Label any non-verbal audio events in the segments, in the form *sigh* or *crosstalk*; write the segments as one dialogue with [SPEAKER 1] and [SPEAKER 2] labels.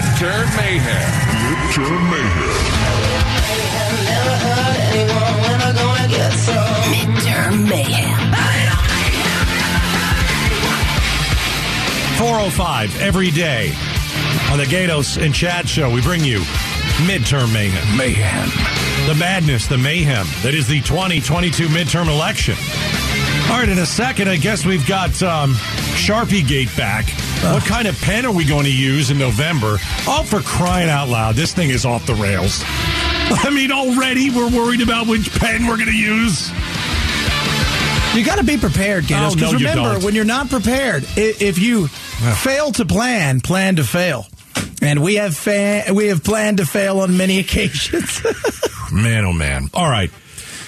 [SPEAKER 1] Midterm Mayhem.
[SPEAKER 2] Midterm Mayhem.
[SPEAKER 3] Midterm Mayhem.
[SPEAKER 4] 405 every day on the Gaydos and Chad show. We bring you midterm mayhem.
[SPEAKER 1] Mayhem.
[SPEAKER 4] The madness, the mayhem that is the 2022 midterm election. All right, in a second, I guess we've got um, Sharpie Gate back. What kind of pen are we going to use in November? Oh, for crying out loud, this thing is off the rails. *laughs* I mean, already we're worried about which pen we're going to use.
[SPEAKER 5] You got to be prepared, Gaydos.
[SPEAKER 4] Oh,
[SPEAKER 5] Because
[SPEAKER 4] no, you
[SPEAKER 5] remember,
[SPEAKER 4] don't.
[SPEAKER 5] when you're not prepared, if you fail to plan, plan to fail. And we have fa- we have planned to fail on many *laughs* occasions.
[SPEAKER 4] Man, oh man. All right.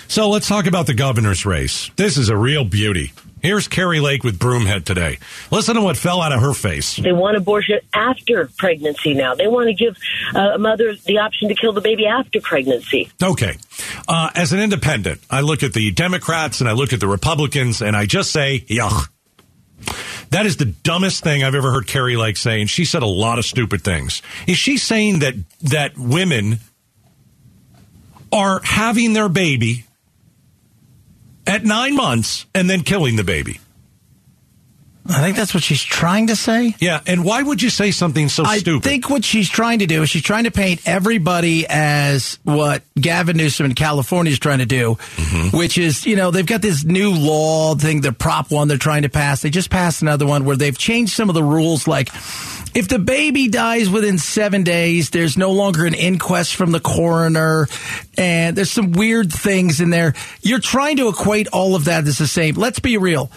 [SPEAKER 4] So let's talk about the governor's race. This is a real beauty. Here's Kari Lake with Broomhead today. Listen to what fell out of her face.
[SPEAKER 6] They want abortion after pregnancy now. They want to give uh, a mother the option to kill the baby after pregnancy.
[SPEAKER 4] Okay. Uh, as an independent, I look at the Democrats and I look at the Republicans and I just say, yuck. That is the dumbest thing I've ever heard Kari Lake say, and she said a lot of stupid things. Is she saying that that women are having their baby at nine months and then killing the baby?
[SPEAKER 5] I think that's what she's trying to say.
[SPEAKER 4] Yeah, and why would you say something so
[SPEAKER 5] I
[SPEAKER 4] stupid?
[SPEAKER 5] I think what she's trying to do is she's trying to paint everybody as what Gavin Newsom in California is trying to do,
[SPEAKER 4] Mm-hmm.
[SPEAKER 5] which is, you know, they've got this new law thing, the Prop 1 they're trying to pass. They just passed another one where they've changed some of the rules. Like, if the baby dies within seven days, there's no longer an inquest from the coroner, and there's some weird things in there. You're trying to equate all of that as the same. Let's be real.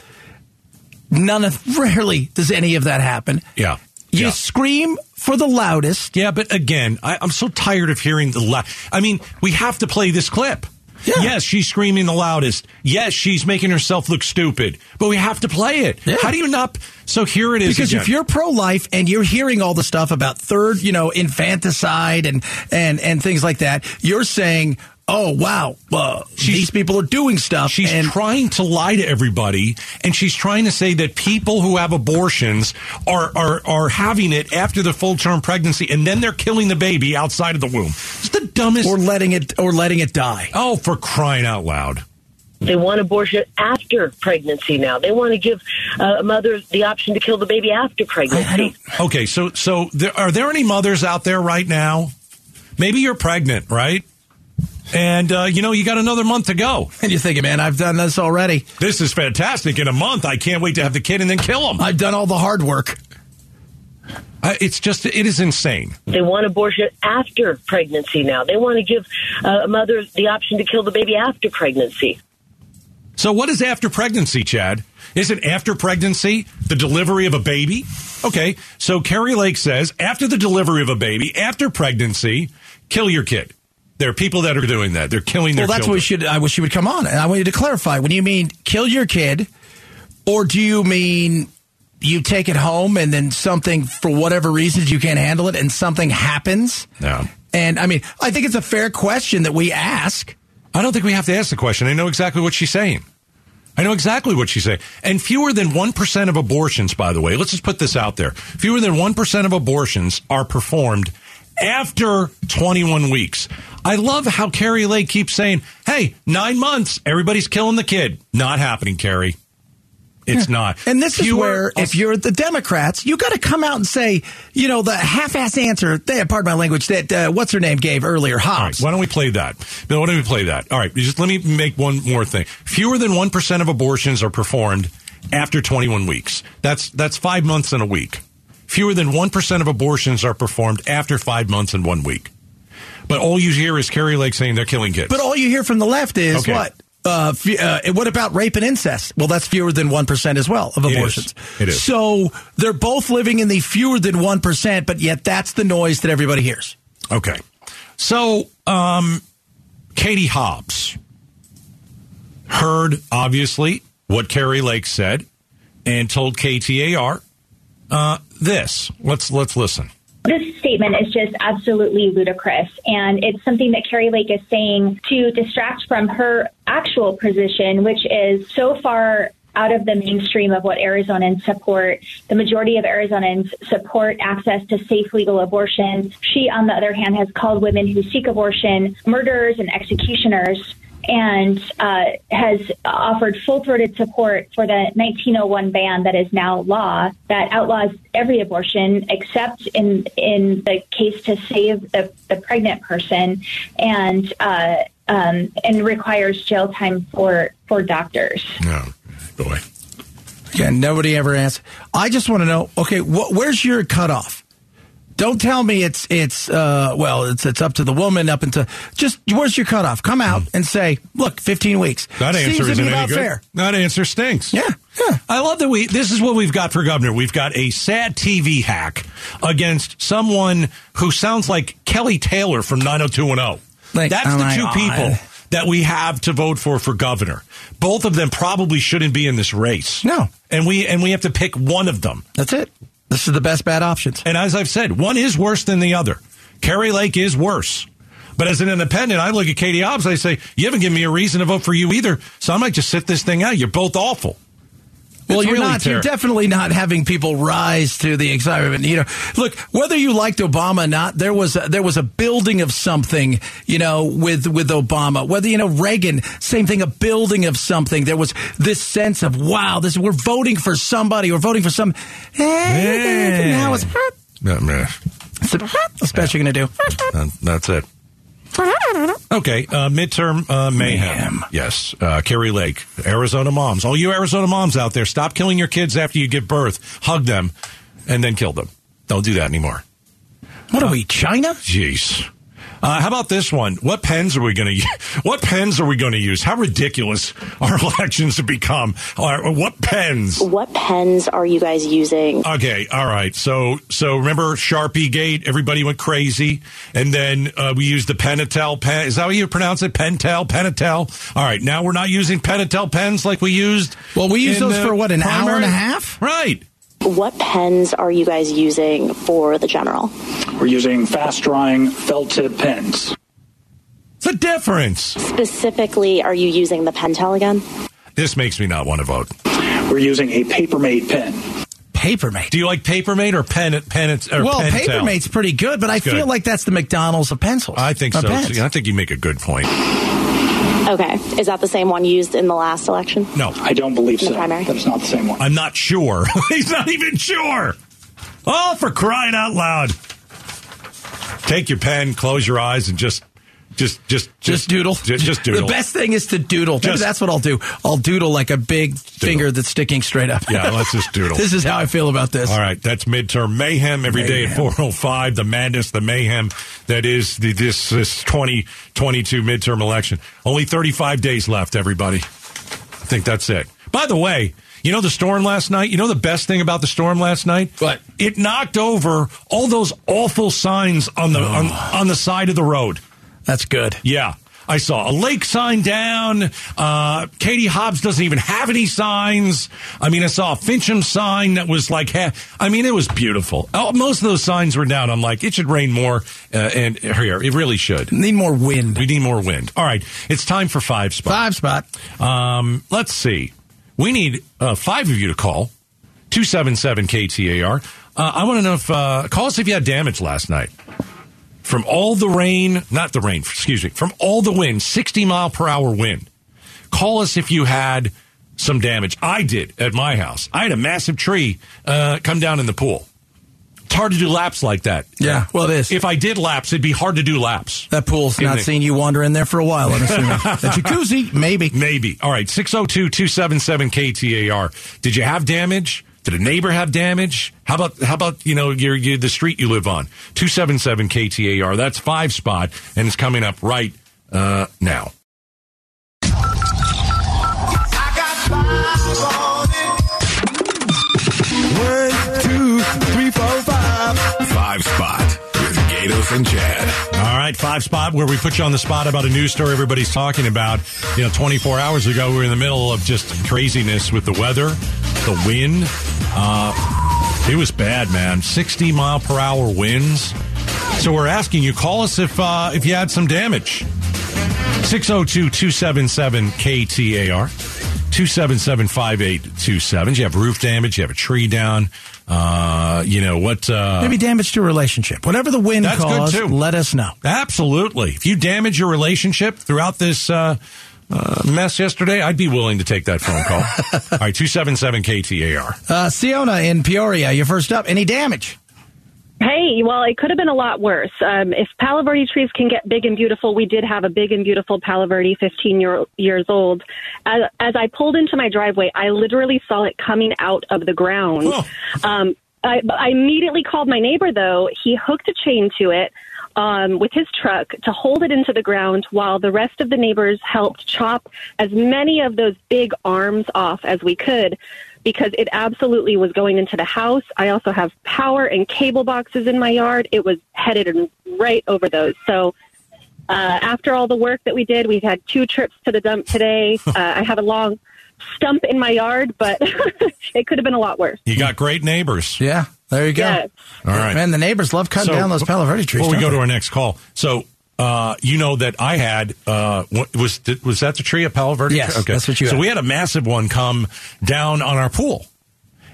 [SPEAKER 5] None of, rarely does any of that happen.
[SPEAKER 4] yeah.
[SPEAKER 5] You
[SPEAKER 4] yeah.
[SPEAKER 5] scream for the loudest.
[SPEAKER 4] Yeah, but again, I, I'm so tired of hearing the loud. I mean, we have to play this clip.
[SPEAKER 5] Yeah.
[SPEAKER 4] Yes, she's screaming the loudest. Yes, she's making herself look stupid. But we have to play it.
[SPEAKER 5] Yeah.
[SPEAKER 4] How do you not? So here it is.
[SPEAKER 5] Because
[SPEAKER 4] again.
[SPEAKER 5] if you're pro-life and you're hearing all the stuff about third, you know, infanticide and and and things like that, you're saying, "Oh wow, uh, these people are doing stuff."
[SPEAKER 4] She's
[SPEAKER 5] and
[SPEAKER 4] trying to lie to everybody, and she's trying to say that people who have abortions are are are having it after the full term pregnancy, and then they're killing the baby outside of the womb. It's the dumbest.
[SPEAKER 5] or letting it or letting it die.
[SPEAKER 4] oh, for crying out loud!
[SPEAKER 6] They want abortion after pregnancy now. They want to give uh, a mother the option to kill the baby after pregnancy.
[SPEAKER 4] Okay, so so there, are there any mothers out there right now? Maybe you're pregnant, right? And uh, you know you got another month to go. *laughs*
[SPEAKER 5] And you're thinking, man, I've done this already.
[SPEAKER 4] This is fantastic. In a month, I can't wait to have the kid and then kill him.
[SPEAKER 5] I've done all the hard work.
[SPEAKER 4] I, it's just it is insane.
[SPEAKER 6] They want abortion after pregnancy now. They want to give uh, a mother the option to kill the baby after pregnancy.
[SPEAKER 4] So what is after pregnancy, Chad? Isn't after pregnancy the delivery of a baby? Okay, so Kari Lake says after the delivery of a baby, after pregnancy, kill your kid. There are people that are doing that. They're killing their
[SPEAKER 5] Well, that's what we should. I wish you would come on, and I want you to clarify. When you mean kill your kid, or do you mean you take it home and then something for whatever reasons you can't handle it, and something happens?
[SPEAKER 4] Yeah.
[SPEAKER 5] And I mean, I think it's a fair question that we ask.
[SPEAKER 4] I don't think we have to ask the question. I know exactly what she's saying. I know exactly what she's saying. And fewer than 1% of abortions, by the way, let's just put this out there. Fewer than 1% of abortions are performed after 21 weeks. I love how Kari Lake keeps saying, hey, nine months, everybody's killing the kid. Not happening, Kari. It's not.
[SPEAKER 5] And this is where, if you're the Democrats, you got to come out and say, you know, the half-ass answer. eh, Pardon my language. That uh, what's her name gave earlier,
[SPEAKER 4] right,
[SPEAKER 5] Hobbs.
[SPEAKER 4] why don't we play that? Bill, why don't we play that? All right, just let me make one more thing. Fewer than 1% of abortions are performed after 21 weeks. That's that's 5 months and a week. Fewer than 1% of abortions are performed after 5 months and 1 week. But all you hear is Kari Lake saying they're killing kids.
[SPEAKER 5] But all you hear from the left is
[SPEAKER 4] Okay.
[SPEAKER 5] what? Uh, uh, what about rape and incest? Well, that's fewer than 1% as well of
[SPEAKER 4] is.
[SPEAKER 5] abortions.
[SPEAKER 4] It is.
[SPEAKER 5] So they're both living in the fewer than 1%, but yet that's the noise that everybody hears.
[SPEAKER 4] Okay. So, um, Katie Hobbs heard, obviously, what Kari Lake said and told KTAR uh, this. Let's let's listen.
[SPEAKER 7] This statement is just absolutely ludicrous, and it's something that Kari Lake is saying to distract from her actual position, which is so far out of the mainstream of what Arizonans support. The majority of Arizonans support access to safe legal abortion. She, on the other hand, has called women who seek abortion murderers and executioners and uh, has offered full throated support for the 1901 ban that is now law that outlaws every abortion except in in the case to save the, the pregnant person and uh, um, and requires jail time for for doctors.
[SPEAKER 4] Oh, boy.
[SPEAKER 5] Again, nobody ever asked. I just want to know. Okay, wh- where's your cutoff? Don't tell me it's it's uh, well it's it's up to the woman up into just where's your cutoff? Come out and say, look, fifteen weeks.
[SPEAKER 4] That answer
[SPEAKER 5] Seems
[SPEAKER 4] isn't any good.
[SPEAKER 5] fair.
[SPEAKER 4] That answer stinks.
[SPEAKER 5] Yeah, yeah.
[SPEAKER 4] I love that we. This is what we've got for governor. We've got a sad TV hack against someone who sounds like Kelly Taylor from 90210.
[SPEAKER 5] Like,
[SPEAKER 4] That's
[SPEAKER 5] oh
[SPEAKER 4] the two
[SPEAKER 5] God.
[SPEAKER 4] people that we have to vote for for governor. Both of them probably shouldn't be in this race.
[SPEAKER 5] No.
[SPEAKER 4] and we and we have to pick one of them.
[SPEAKER 5] That's it. This is the best bad options.
[SPEAKER 4] And as I've said, one is worse than the other. Kari Lake is worse. But as an independent, I look at Katie Hobbs. I say, you haven't given me a reason to vote for you either. So I might just sit this thing out. You're both awful.
[SPEAKER 5] Well,
[SPEAKER 4] It's
[SPEAKER 5] you're
[SPEAKER 4] really
[SPEAKER 5] not. You're definitely not having people rise to the excitement. You know, look, whether you liked Obama or not, there was a, there was a building of something. You know, with with Obama. Whether you know Reagan, same thing, a building of something. There was this sense of wow, this we're voting for somebody. We're voting for some. Now it's
[SPEAKER 4] Yeah,
[SPEAKER 5] what's best you're going to do.
[SPEAKER 4] That's it. Okay, uh, midterm uh, mayhem.
[SPEAKER 5] Mayhem.
[SPEAKER 4] Yes, uh, Kari Lake, Arizona moms. All you Arizona moms out there, stop killing your kids after you give birth. Hug them, and then kill them. Don't do that anymore.
[SPEAKER 5] What are we, China?
[SPEAKER 4] Jeez. Uh, how about this one? What pens are we going *laughs* to? What pens are we going to use? How ridiculous *laughs* our elections have become? Or what pens?
[SPEAKER 1] What pens are you guys using?
[SPEAKER 4] Okay, all right. So, so remember Sharpie Gate? Everybody went crazy, and then uh, we used the Penatel pen. Is that how you pronounce it? Pentel, Penatel. All right, now we're not using Penatel pens like we used.
[SPEAKER 5] Well, we used
[SPEAKER 4] in
[SPEAKER 5] those
[SPEAKER 4] the
[SPEAKER 5] for, what, an hour and a half?
[SPEAKER 4] Right.
[SPEAKER 1] What pens are you guys using for the general?
[SPEAKER 8] We're using fast drying felt tip pens.
[SPEAKER 4] The difference.
[SPEAKER 1] Specifically, are you using the Pentel again?
[SPEAKER 4] This makes me not want to vote.
[SPEAKER 8] We're using a Papermate pen.
[SPEAKER 5] Papermate.
[SPEAKER 4] Do you like Papermate or Pen Pen or
[SPEAKER 5] well,
[SPEAKER 4] Pentel?
[SPEAKER 5] Papermate's pretty good, but I
[SPEAKER 4] good.
[SPEAKER 5] feel like that's the McDonald's of pencils.
[SPEAKER 4] I think so.
[SPEAKER 5] pens.
[SPEAKER 4] I think you make a good point.
[SPEAKER 1] Okay. Is that the same one used in the last election?
[SPEAKER 4] No,
[SPEAKER 8] I don't believe
[SPEAKER 1] The
[SPEAKER 8] so.
[SPEAKER 1] primary?
[SPEAKER 8] That's not the same one.
[SPEAKER 4] I'm not sure. *laughs* He's not even sure. Oh, for crying out loud. Take your pen, close your eyes, and just, just, just,
[SPEAKER 5] Just doodle.
[SPEAKER 4] Just, just doodle.
[SPEAKER 5] The best thing is to doodle. Maybe that's what I'll do. I'll doodle like a big finger that's sticking straight up.
[SPEAKER 4] Yeah, let's just doodle. *laughs*
[SPEAKER 5] this is how I feel about this.
[SPEAKER 4] All right, that's midterm mayhem every day at 405. The madness, the mayhem that is the, this, this 2022 midterm election. Only 35 days left, everybody. I think that's it. By the way, you know the storm last night? You know the best thing about the storm last night?
[SPEAKER 5] What?
[SPEAKER 4] It knocked over all those awful signs on the on, oh. on the side of the road.
[SPEAKER 5] That's good.
[SPEAKER 4] Yeah. I saw a lake sign down. Uh, Katie Hobbs doesn't even have any signs. I mean, I saw a Finchem sign that was like, half, I mean, it was beautiful. Oh, most of those signs were down. I'm like, it should rain more. Uh, and here, it really should.
[SPEAKER 5] Need more wind.
[SPEAKER 4] We need more wind. All right. It's time for five spot.
[SPEAKER 5] Five spot.
[SPEAKER 4] Um, let's see. We need uh, five of you to call 277 KTAR. Uh, I want to know if, uh, call us if you had damage last night. From all the rain, not the rain, excuse me, from all the wind, 60 mile per hour wind. Call us if you had some damage. I did at my house. I had a massive tree uh, come down in the pool. It's hard to do laps like that.
[SPEAKER 5] Yeah, well, it is.
[SPEAKER 4] If I did laps, it'd be hard to do laps.
[SPEAKER 5] that pool's not
[SPEAKER 4] the-
[SPEAKER 5] seen you wander in there for a while, I'm assuming. *laughs* the jacuzzi, maybe.
[SPEAKER 4] Maybe. All right, 602 277 KTAR. Did you have damage? Did a neighbor have damage? How about how about you know your, your the street you live on? Two seven seven KTAR. That's five spot, and it's coming up right uh, now.
[SPEAKER 2] One, two, three, four, five. Five spot with Gaydos and Chad.
[SPEAKER 4] All right, five spot where we put you on the spot about a news story everybody's talking about. You know, 24 hours ago, we were in the middle of just craziness with the weather, the wind. Uh, it was bad, man. 60 mile per hour winds. So we're asking you, call us if uh, if you had some damage. 602 277 KTAR. 277 5827. You have roof damage, you have a tree down. Uh, you know what? Uh,
[SPEAKER 5] Maybe damage to a relationship. Whatever the wind
[SPEAKER 4] That's good, too.
[SPEAKER 5] let us know.
[SPEAKER 4] Absolutely. If you damage your relationship throughout this uh, uh, mess yesterday, I'd be willing to take that phone call. *laughs* All right, 277 KTAR.
[SPEAKER 5] Uh, Siona in Peoria, you're first up. Any damage?
[SPEAKER 9] Hey, well, it could have been a lot worse. Um, if Palo Verde trees can get big and beautiful, we did have a big and beautiful Palo Verde, 15 year, years old. As, as I pulled into my driveway, I literally saw it coming out of the ground. Um, I, I immediately called my neighbor, though. He hooked a chain to it um, with his truck to hold it into the ground while the rest of the neighbors helped chop as many of those big arms off as we could because it absolutely was going into the house. I also have power and cable boxes in my yard. It was headed right over those. So uh, after all the work that we did, we've had two trips to the dump today. *laughs* Uh, I have a long stump in my yard, but *laughs* it could have been a lot worse.
[SPEAKER 4] You got great neighbors.
[SPEAKER 5] Yeah, there you go.
[SPEAKER 9] Yes.
[SPEAKER 4] All right.
[SPEAKER 5] Man, the neighbors love cutting
[SPEAKER 4] So,
[SPEAKER 5] down those Palo Verde trees.
[SPEAKER 4] Before we go to our next call, so uh, you know that I had uh, was was that the tree at Palo Verde?
[SPEAKER 5] Yes, that's what you
[SPEAKER 4] So
[SPEAKER 5] had.
[SPEAKER 4] we had a massive one come down on our pool,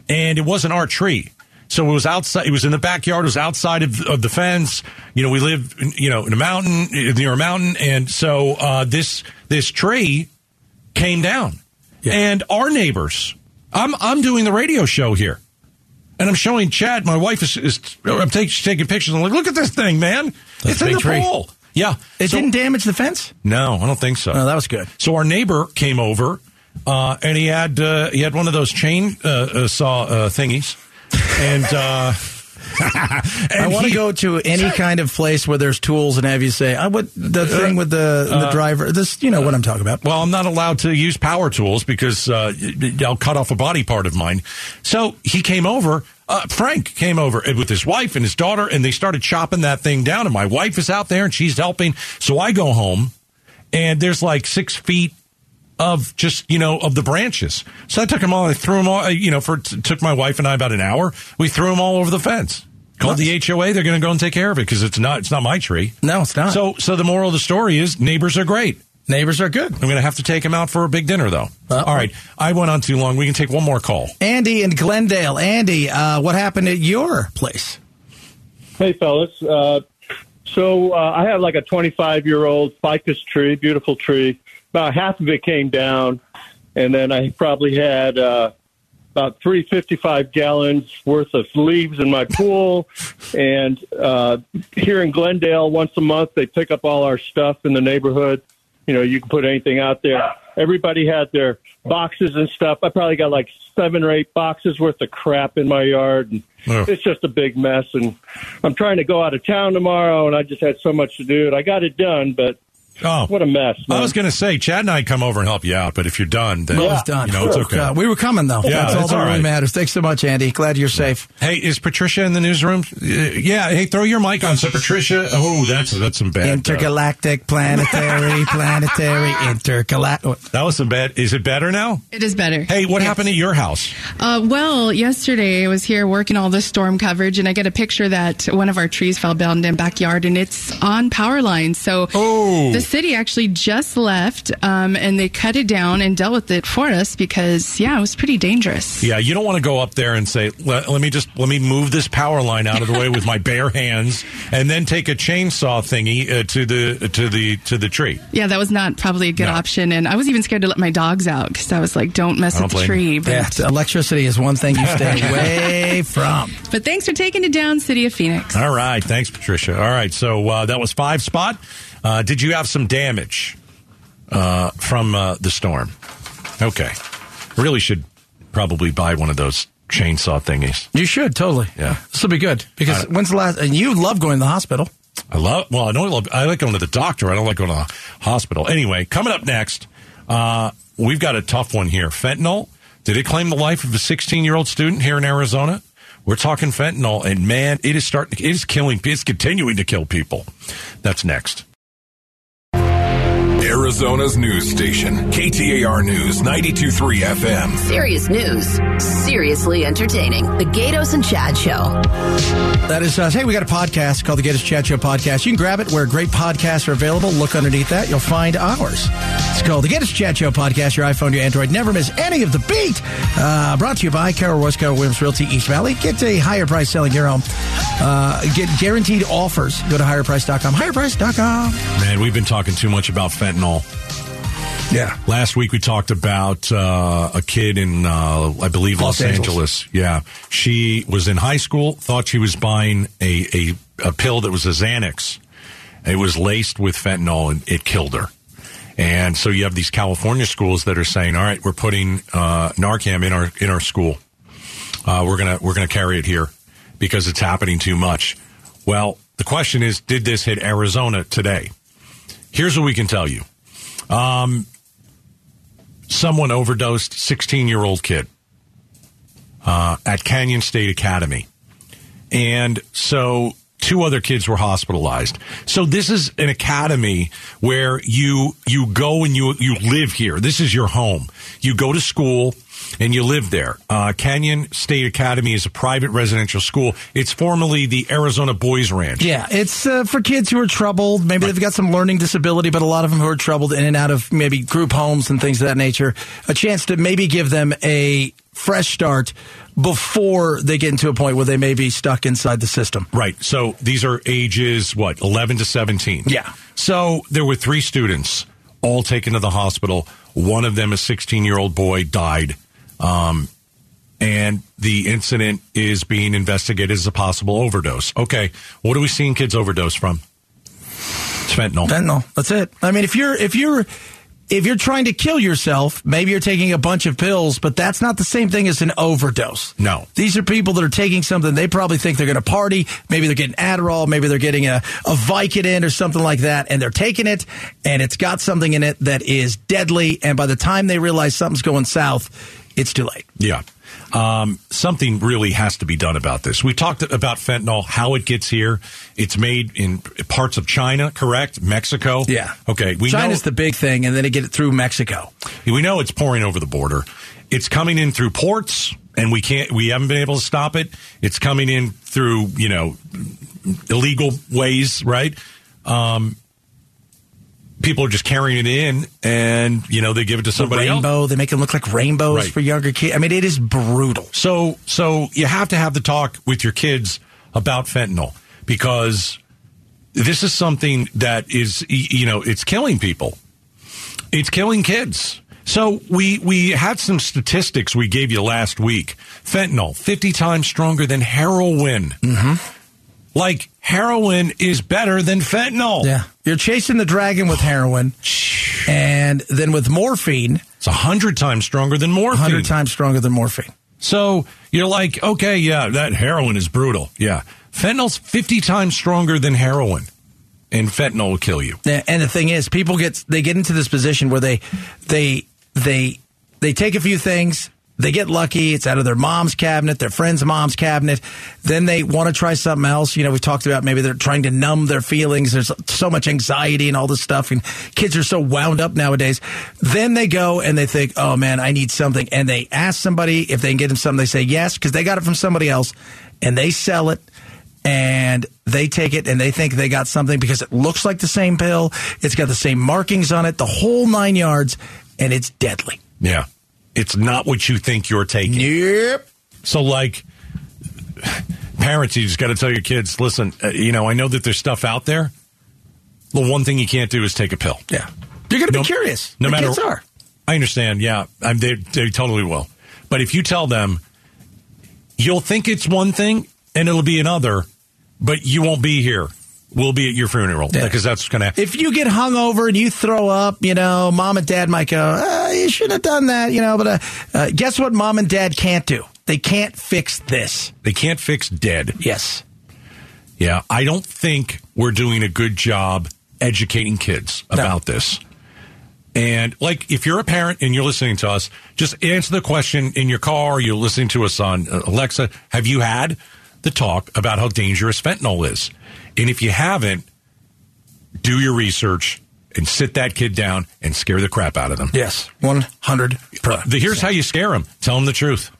[SPEAKER 4] and it wasn't our tree. So it was outside. It was in the backyard. It was outside of, of the fence. You know, we live, you know, in a mountain near a mountain, and so uh, this this tree came down, and our neighbors. I'm I'm doing the radio show here. And I'm showing Chad. My wife is, is I'm taking, taking pictures. I'm like, look at this thing, man.
[SPEAKER 5] That's
[SPEAKER 4] it's in the
[SPEAKER 5] tree.
[SPEAKER 4] pool. Yeah.
[SPEAKER 5] It
[SPEAKER 4] So-
[SPEAKER 5] didn't damage the fence?
[SPEAKER 4] No, I don't think so.
[SPEAKER 5] No, that was good.
[SPEAKER 4] So our neighbor came over, uh, and he had uh, he had one of those chain uh, uh, saw uh, thingies, and. Uh, *laughs*
[SPEAKER 5] I want to go to any kind of place where there's tools and have you say, I would the thing with the the
[SPEAKER 4] uh,
[SPEAKER 5] driver. This, you know what I'm talking about.
[SPEAKER 4] Well, I'm not allowed to use power tools because uh, I'll cut off a body part of mine. So he came over. Uh, Frank came over with his wife and his daughter, and they started chopping that thing down. And my wife is out there, and she's helping. So I go home, and there's like six feet of just you know of the branches. So I took them all. I threw them all. uh, You know, for took my wife and I about an hour. We threw them all over the fence. Called the HOA. They're going to go and take care of it because it's not it's not my tree.
[SPEAKER 5] No, it's not.
[SPEAKER 4] So so the moral of the story is neighbors are great.
[SPEAKER 5] Neighbors are good.
[SPEAKER 4] I'm going to have to take him out for a big dinner, though. All right. I went on too long. We can take one more call.
[SPEAKER 5] Andy in Glendale. Andy, uh, what happened at your place?
[SPEAKER 10] Hey, fellas. Uh, so uh, I have like a 25 year old ficus tree, beautiful tree. About half of it came down, and then I probably had uh, about 355 gallons worth of leaves in my pool. And uh, here in Glendale, once a month, they pick up all our stuff in the neighborhood. You know, you can put anything out there. Everybody had their boxes and stuff. I probably got like seven or eight boxes worth of crap in my yard. And
[SPEAKER 4] Ugh.
[SPEAKER 10] it's just a big mess. And I'm trying to go out of town tomorrow, and I just had so much to do. And I got it done, but
[SPEAKER 4] Oh,
[SPEAKER 10] what a mess. Man.
[SPEAKER 4] I was going to say, Chad and I come over and help you out, but if you're done, then
[SPEAKER 5] Well, it's done.
[SPEAKER 4] you know it's okay.
[SPEAKER 5] Uh, we were coming though.
[SPEAKER 4] Yeah,
[SPEAKER 5] that's all
[SPEAKER 4] that's
[SPEAKER 5] that
[SPEAKER 4] all
[SPEAKER 5] really matters. Thanks so much, Andy. Glad you're safe.
[SPEAKER 4] Hey, is Patricia in the newsroom? Uh, yeah. Hey, throw your mic on. So Patricia. Oh, that's that's some bad. uh,
[SPEAKER 5] Intergalactic, planetary, *laughs* planetary, intergalactic.
[SPEAKER 4] that was some bad. Is it better now?
[SPEAKER 11] It is better.
[SPEAKER 4] Hey, what happened at your house?
[SPEAKER 11] Uh, well, yesterday I was here working all the storm coverage, and I get a picture that one of our trees fell down in the backyard, and it's on power lines. So
[SPEAKER 4] Oh.
[SPEAKER 11] The city actually just left, um, and they cut it down and dealt with it for us because, yeah, it was pretty dangerous.
[SPEAKER 4] Yeah, you don't want to go up there and say, let, let me just let me move this power line out of the way with my bare hands, and then take a chainsaw thingy uh, to the to the to the tree.
[SPEAKER 11] Yeah, that was not probably a good
[SPEAKER 4] No.
[SPEAKER 11] option, and I was even scared to let my dogs out because I was like, "Don't mess
[SPEAKER 4] I
[SPEAKER 11] with the tree." But,
[SPEAKER 5] Yeah, electricity is one thing you stay *laughs* away from.
[SPEAKER 11] but thanks for taking it down, City of Phoenix.
[SPEAKER 4] All right, thanks, Patricia. All right, so uh, that was five spot. Uh, did you have some damage uh, from uh, the storm? Okay, really should probably buy one of those chainsaw thingies.
[SPEAKER 5] You should totally.
[SPEAKER 4] Yeah.
[SPEAKER 5] This will be good because
[SPEAKER 4] I-
[SPEAKER 5] when's the last? And you love going to the hospital.
[SPEAKER 4] I love. Well, I don't love. I like going to the doctor. I don't like going to the hospital. Anyway, coming up next, uh, we've got a tough one here. Fentanyl. Did it claim the life of a 16 year old student here in Arizona? We're talking fentanyl, and man, it is starting. It is killing. It's continuing to kill people. That's next.
[SPEAKER 2] Arizona's news station, KTAR News 923 FM.
[SPEAKER 3] Serious news, seriously entertaining. The Gaydos and Chad Show.
[SPEAKER 5] That is, us. hey, we got a podcast called the Gaydos Chat Show Podcast. You can grab it where great podcasts are available. Look underneath that. You'll find ours. It's called the Gaydos Us Chat Show podcast. Your iPhone, your Android. Never miss any of the beat. Uh, brought to you by Carol Royce, Carol Williams Realty East Valley. Get a higher price selling your home. Uh, get guaranteed offers. Go to higherprice.com. Higherprice.com.
[SPEAKER 4] Man, we've been talking too much about fentanyl.
[SPEAKER 5] Yeah.
[SPEAKER 4] Last week we talked about uh, a kid in, uh, I believe, Los,
[SPEAKER 5] Los
[SPEAKER 4] Angeles.
[SPEAKER 5] Angeles.
[SPEAKER 4] Yeah, she was in high school. Thought she was buying a, a a pill that was a Xanax. It was laced with fentanyl, and it killed her. And so you have these California schools that are saying, "All right, we're putting uh, Narcan in our in our school. Uh, we're gonna we're gonna carry it here because it's happening too much." Well, the question is, did this hit Arizona today? Here's what we can tell you. Um, someone overdosed 16 year old kid uh, at Canyon State Academy. And so two other kids were hospitalized. So this is an academy where you you go and you you live here. This is your home. You go to school and you live there. Uh, Canyon State Academy is a private residential school. It's formerly the Arizona Boys Ranch.
[SPEAKER 5] Yeah, it's uh, for kids who are troubled. Maybe they've got some learning disability, but a lot of them who are troubled in and out of maybe group homes and things of that nature. A chance to maybe give them a fresh start before they get into a point where they may be stuck inside the system.
[SPEAKER 4] Right. So these are ages, what, 11 to 17?
[SPEAKER 5] Yeah.
[SPEAKER 4] So there were three students all taken to the hospital. One of them, a 16 year old boy, died. Um, and the incident is being investigated as a possible overdose. Okay. What are we seeing kids overdose from? It's fentanyl.
[SPEAKER 5] Fentanyl. That's it. I mean, if you're if you're if you're trying to kill yourself, maybe you're taking a bunch of pills, but that's not the same thing as an overdose.
[SPEAKER 4] No.
[SPEAKER 5] These are people that are taking something they probably think they're going to party. Maybe they're getting Adderall. Maybe they're getting a, a Vicodin or something like that. And they're taking it and it's got something in it that is deadly. And by the time they realize something's going south, it's too late.
[SPEAKER 4] Yeah. Um, something really has to be done about this. We talked about fentanyl, how it gets here. It's made in parts of China, correct? Mexico?
[SPEAKER 5] Yeah.
[SPEAKER 4] Okay. We
[SPEAKER 5] China's
[SPEAKER 4] know,
[SPEAKER 5] the big thing, and then they get it through Mexico.
[SPEAKER 4] we know it's pouring over the border. It's coming in through ports, and we can't. We haven't been able to stop it. It's coming in through you know illegal ways, right? Um, people are just carrying it in, and you know they give it to somebody else.
[SPEAKER 5] rainbow. They make them look like rainbows
[SPEAKER 4] Right.
[SPEAKER 5] for younger kids. I mean, it is brutal.
[SPEAKER 4] So, so you have to have the talk with your kids about fentanyl because this is something that is, you know, it's killing people. It's killing kids. So we we had some statistics we gave you last week. Fentanyl, fifty times stronger than heroin. Mm-hmm. Like heroin is better than fentanyl.
[SPEAKER 5] Yeah. You're chasing the dragon with heroin, and then with morphine,
[SPEAKER 4] It's a hundred times stronger than morphine.
[SPEAKER 5] 100 times stronger than morphine.
[SPEAKER 4] So you're like, okay, yeah, that heroin is brutal. Yeah. Fentanyl's 50 times stronger than heroin, and fentanyl will kill you.
[SPEAKER 5] And the thing is, people get they get into this position where they they they they take a few things, they get lucky, it's out of their mom's cabinet, their friend's mom's cabinet, then they want to try something else. You know, we talked about maybe they're trying to numb their feelings. There's so much anxiety and all this stuff, and kids are so wound up nowadays. Then they go and they think, oh man, I need something, and they ask somebody if they can get them something. They say yes because they got it from somebody else, and they sell it and they take it and they think they got something because it looks like the same pill. It's got the same markings on it, the whole nine yards, and it's deadly.
[SPEAKER 4] Yeah. It's not what you think you're taking.
[SPEAKER 5] Yep.
[SPEAKER 4] So, like, parents, you just got to tell your kids listen, uh, you know, I know that there's stuff out there. The one thing you can't do is take a pill.
[SPEAKER 5] Yeah. You're going to
[SPEAKER 4] No-
[SPEAKER 5] be curious.
[SPEAKER 4] no
[SPEAKER 5] The
[SPEAKER 4] matter-
[SPEAKER 5] kids are.
[SPEAKER 4] I understand. Yeah. I'm, they, they totally will. But if you tell them, you'll think it's one thing and it'll be another, but you won't be here. We'll be at your funeral
[SPEAKER 5] Yeah.
[SPEAKER 4] because that's going to happen.
[SPEAKER 5] If you get hungover and you throw up, you know, mom and dad might go, uh, you shouldn't have done that, you know, but uh, uh, guess what mom and dad can't do? They can't fix this.
[SPEAKER 4] They can't fix dead.
[SPEAKER 5] Yes.
[SPEAKER 4] Yeah, I don't think we're doing a good job educating kids about this. And like, if you're a parent and you're listening to us, just answer the question in your car. You're listening to us on uh, Alexa. Have you had the talk about how dangerous fentanyl is? And if you haven't, do your research and sit that kid down and scare the crap out of them.
[SPEAKER 5] Yes. 100 per.
[SPEAKER 4] The, here's how you scare them. Tell them the truth.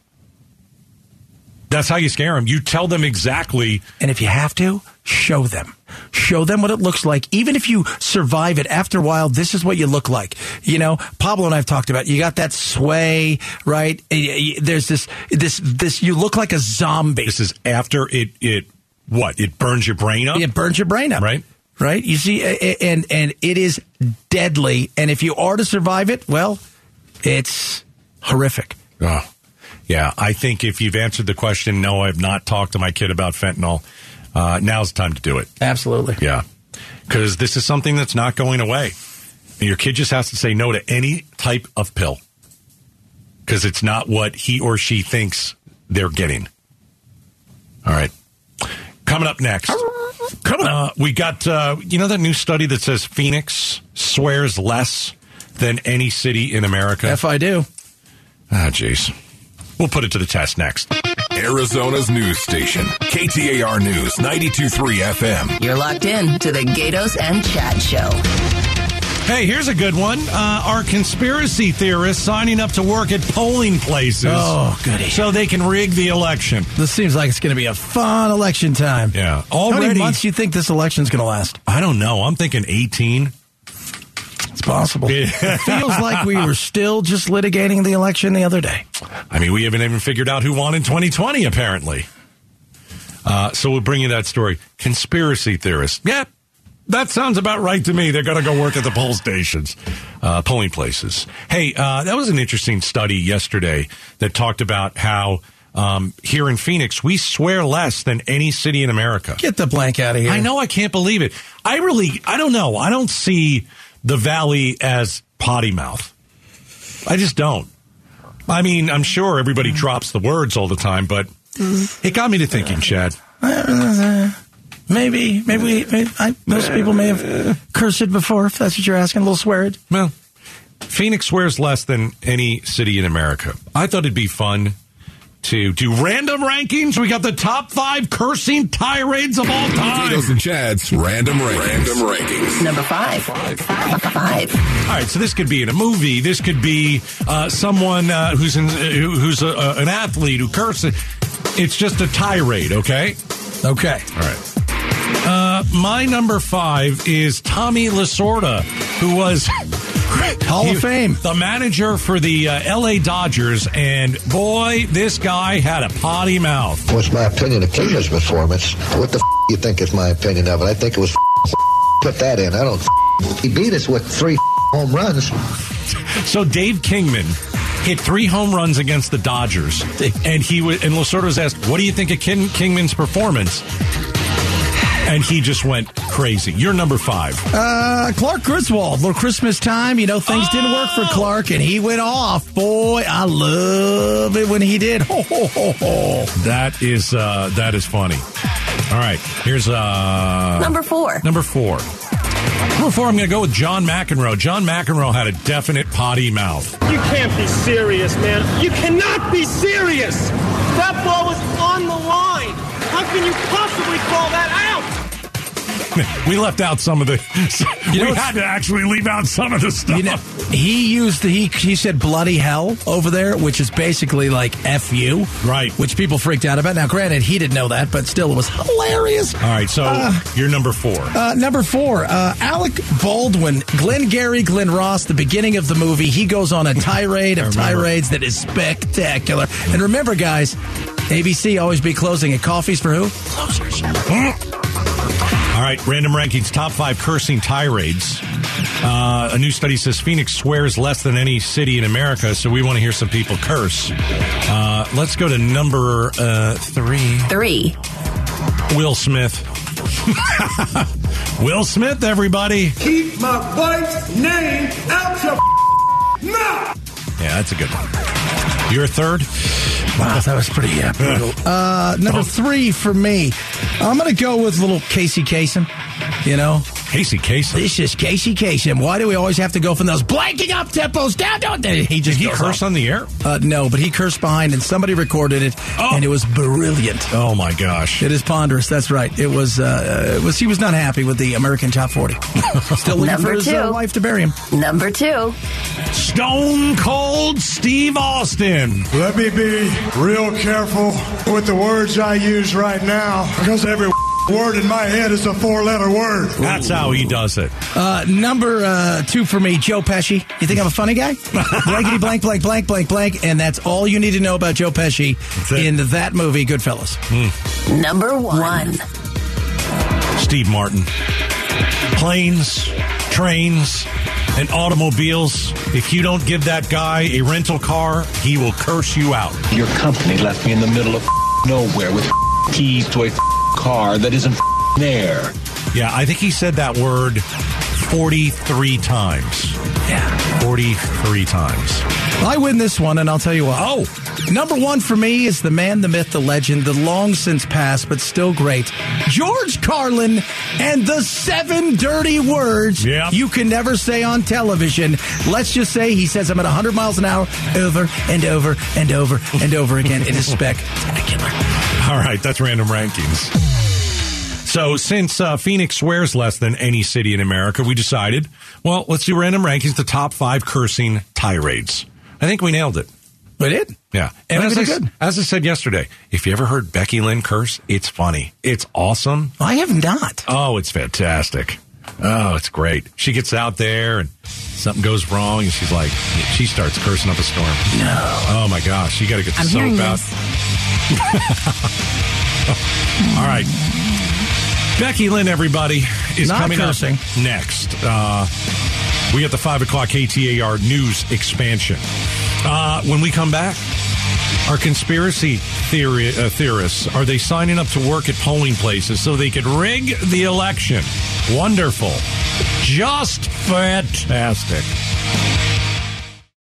[SPEAKER 4] That's how you scare them. You tell them exactly.
[SPEAKER 5] And if you have to, show them. Show them what it looks like. Even if you survive it after a while, this is what you look like. You know, Pablo and I've talked about, you got that sway, right? There's this, this, this, you look like a zombie.
[SPEAKER 4] This is after it, it, what? It burns your brain up?
[SPEAKER 5] It burns your brain up.
[SPEAKER 4] Right.
[SPEAKER 5] Right. You see, and, and it is deadly. And if you are to survive it, well, it's horrific.
[SPEAKER 4] Oh, yeah. I think if you've answered the question, no, I've not talked to my kid about fentanyl, uh, now's the time to do it.
[SPEAKER 5] Absolutely.
[SPEAKER 4] Yeah. Because this is something that's not going away. And your kid just has to say no to any type of pill because it's not what he or she thinks they're getting. All right. Coming up next. Coming up. we got, uh, you know, that new study that says Phoenix swears less than any city in America?
[SPEAKER 5] If I do.
[SPEAKER 4] Ah, jeez. We'll put it to the test next.
[SPEAKER 2] Arizona's news station, KTAR News 92.3 FM.
[SPEAKER 3] You're locked in to the Gaydos and Chad Show.
[SPEAKER 4] Hey, here's a good one. Uh, are conspiracy theorists signing up to work at polling places?
[SPEAKER 5] Oh, goody.
[SPEAKER 4] So they can rig the election.
[SPEAKER 5] This seems like it's going to be a fun election time.
[SPEAKER 4] Yeah.
[SPEAKER 5] Already, How many months do you think this election's going to last?
[SPEAKER 4] I don't know. I'm thinking 18.
[SPEAKER 5] It's possible.
[SPEAKER 4] Yeah.
[SPEAKER 5] It feels like we were still just litigating the election the other day.
[SPEAKER 4] I mean, we haven't even figured out who won in 2020, apparently. Uh, so we'll bring you that story. Conspiracy theorists. Yeah, that sounds about right to me. They're going to go work at the poll stations, uh, polling places. Hey, uh, that was an interesting study yesterday that talked about how um, here in Phoenix, we swear less than any city in America.
[SPEAKER 5] Get the blank out of here.
[SPEAKER 4] I know I can't believe it. I really, I don't know. I don't see the valley as potty mouth. I just don't. I mean, I'm sure everybody drops the words all the time, but it got me to thinking, Chad. *laughs*
[SPEAKER 5] Maybe, maybe, we, maybe I, most people may have cursed it before, if that's what you're asking. A little swear it.
[SPEAKER 4] Well, Phoenix swears less than any city in America. I thought it'd be fun to do random rankings. We got the top five cursing tirades of all time.
[SPEAKER 2] Gaydos and Chad's random rankings. Random rankings.
[SPEAKER 3] Number five. Five. Five.
[SPEAKER 4] All right, so this could be in a movie. This could be uh, someone uh, who's in, uh, who's a, a, an athlete who curses. It's just a tirade, okay?
[SPEAKER 5] Okay.
[SPEAKER 4] All right. Uh, my number five is Tommy Lasorda, who was *laughs*
[SPEAKER 5] Hall of Fame.
[SPEAKER 4] the manager for the uh, L.A. Dodgers, and boy, this guy had a potty mouth.
[SPEAKER 12] What's my opinion of Cleveland's performance? What the f- you think is my opinion of it? I think it was f- put that in. I don't. F- he beat us with three f- home runs.
[SPEAKER 4] So Dave Kingman hit three home runs against the Dodgers, and he was and Lasorda was asked, "What do you think of King, Kingman's performance?" And he just went crazy. You're number five.
[SPEAKER 5] Uh, Clark Griswold, little Christmas time. You know, things didn't work for Clark, and he went off. Boy, I love it when he did. *laughs* Ho, ho, ho, ho.
[SPEAKER 4] That is uh, that is funny. All right, here's uh,
[SPEAKER 3] Number four.
[SPEAKER 4] Number four. Number four, I'm going to go with John McEnroe. John McEnroe had a definite potty mouth.
[SPEAKER 13] You can't be serious, man. You cannot be serious. That ball was on the line. How can you possibly call that out? *laughs*
[SPEAKER 4] we left out some of the.
[SPEAKER 5] You
[SPEAKER 4] we
[SPEAKER 5] what's-
[SPEAKER 4] had to actually leave out some of the stuff.
[SPEAKER 5] You know, he used the, he he said bloody hell over there, which is basically like f you,
[SPEAKER 4] Right.
[SPEAKER 5] Which people freaked out about. Now, granted, he didn't know that, but still, it was hilarious.
[SPEAKER 4] All right, so you're number four.
[SPEAKER 5] Uh, number four, uh, Alec Baldwin, Glenn Gary, Glen Ross, the beginning of the movie. He goes on a tirade of
[SPEAKER 4] remember.
[SPEAKER 5] tirades that is spectacular. And remember, guys, ABC always be closing at coffees for who? Closers.
[SPEAKER 4] All right, random rankings, top five cursing tirades. Uh, a new study says Phoenix swears less than any city in America, so we want to hear some people curse. Uh, let's go to number uh, three.
[SPEAKER 3] Three.
[SPEAKER 4] Will Smith. *laughs* Will Smith, everybody.
[SPEAKER 13] Keep my wife's name out your *laughs* mouth.
[SPEAKER 4] Yeah, that's a good one. Your third?
[SPEAKER 5] Wow, that was pretty uh, brutal. Uh, number three for me, I'm going to go with little Casey Kasem. You know, Casey Kasem. This is Casey Kasem. Why do we always have to go from those blanking up tempos down? Don't they? He just
[SPEAKER 4] Did he
[SPEAKER 5] goes
[SPEAKER 4] curse
[SPEAKER 5] off.
[SPEAKER 4] on the air?
[SPEAKER 5] Uh, no, but he cursed behind, and somebody recorded it, and it was brilliant.
[SPEAKER 4] Oh my gosh!
[SPEAKER 5] It is ponderous. That's right. It was. Uh, it was. He was not happy with the American Top Forty. *laughs* Still looking
[SPEAKER 3] Number
[SPEAKER 5] for his uh,
[SPEAKER 3] two.
[SPEAKER 5] wife to bury him.
[SPEAKER 3] Number two.
[SPEAKER 4] Stone Cold Steve Austin.
[SPEAKER 14] Let me be real careful with the words I use right now because every word in my head is a four letter word.
[SPEAKER 4] That's how he does it.
[SPEAKER 5] Uh, number uh, two for me, Joe Pesci. You think I'm a funny guy? *laughs* Blankety blank blank blank blank blank, and that's all you need to know about Joe Pesci in that movie, Goodfellas.
[SPEAKER 3] Number one.
[SPEAKER 4] Steve Martin. Planes, trains, and automobiles. If you don't give that guy a rental car, he will curse you out.
[SPEAKER 15] Your company left me in the middle of nowhere with *laughs* keys to a car that isn't there.
[SPEAKER 4] Yeah, I think he said that word 43 times.
[SPEAKER 5] Yeah.
[SPEAKER 4] 43 times.
[SPEAKER 5] I win this one, and I'll tell you why. Oh, number one for me is the man, the myth, the legend, the long since past, but still great, George Carlin and the seven dirty words you can never say on television. Let's just say he says them at 100 miles an hour over and over and over and over again. It is *laughs* spectacular.
[SPEAKER 4] All right, that's random rankings. So, since uh, Phoenix swears less than any city in America, we decided, well, let's do random rankings, the top five cursing tirades. I think we nailed it.
[SPEAKER 5] We did?
[SPEAKER 4] Yeah. And as I,
[SPEAKER 5] good.
[SPEAKER 4] as I said yesterday, if you ever heard Becky Lynn curse, it's funny. It's awesome.
[SPEAKER 5] I have not.
[SPEAKER 4] Oh, it's fantastic. Oh, it's great. She gets out there and something goes wrong and she's like, she starts cursing up a storm.
[SPEAKER 5] No.
[SPEAKER 4] Oh my gosh. You got to get the
[SPEAKER 16] I'm
[SPEAKER 4] soap out. *laughs* All right. Becky Lynn, everybody, is
[SPEAKER 5] Not
[SPEAKER 4] coming
[SPEAKER 5] cursing.
[SPEAKER 4] up next. Uh, we got the 5 o'clock KTAR news expansion. Uh, when we come back, our conspiracy theory, uh, theorists, are they signing up to work at polling places so they could rig the election? Wonderful. Just fantastic.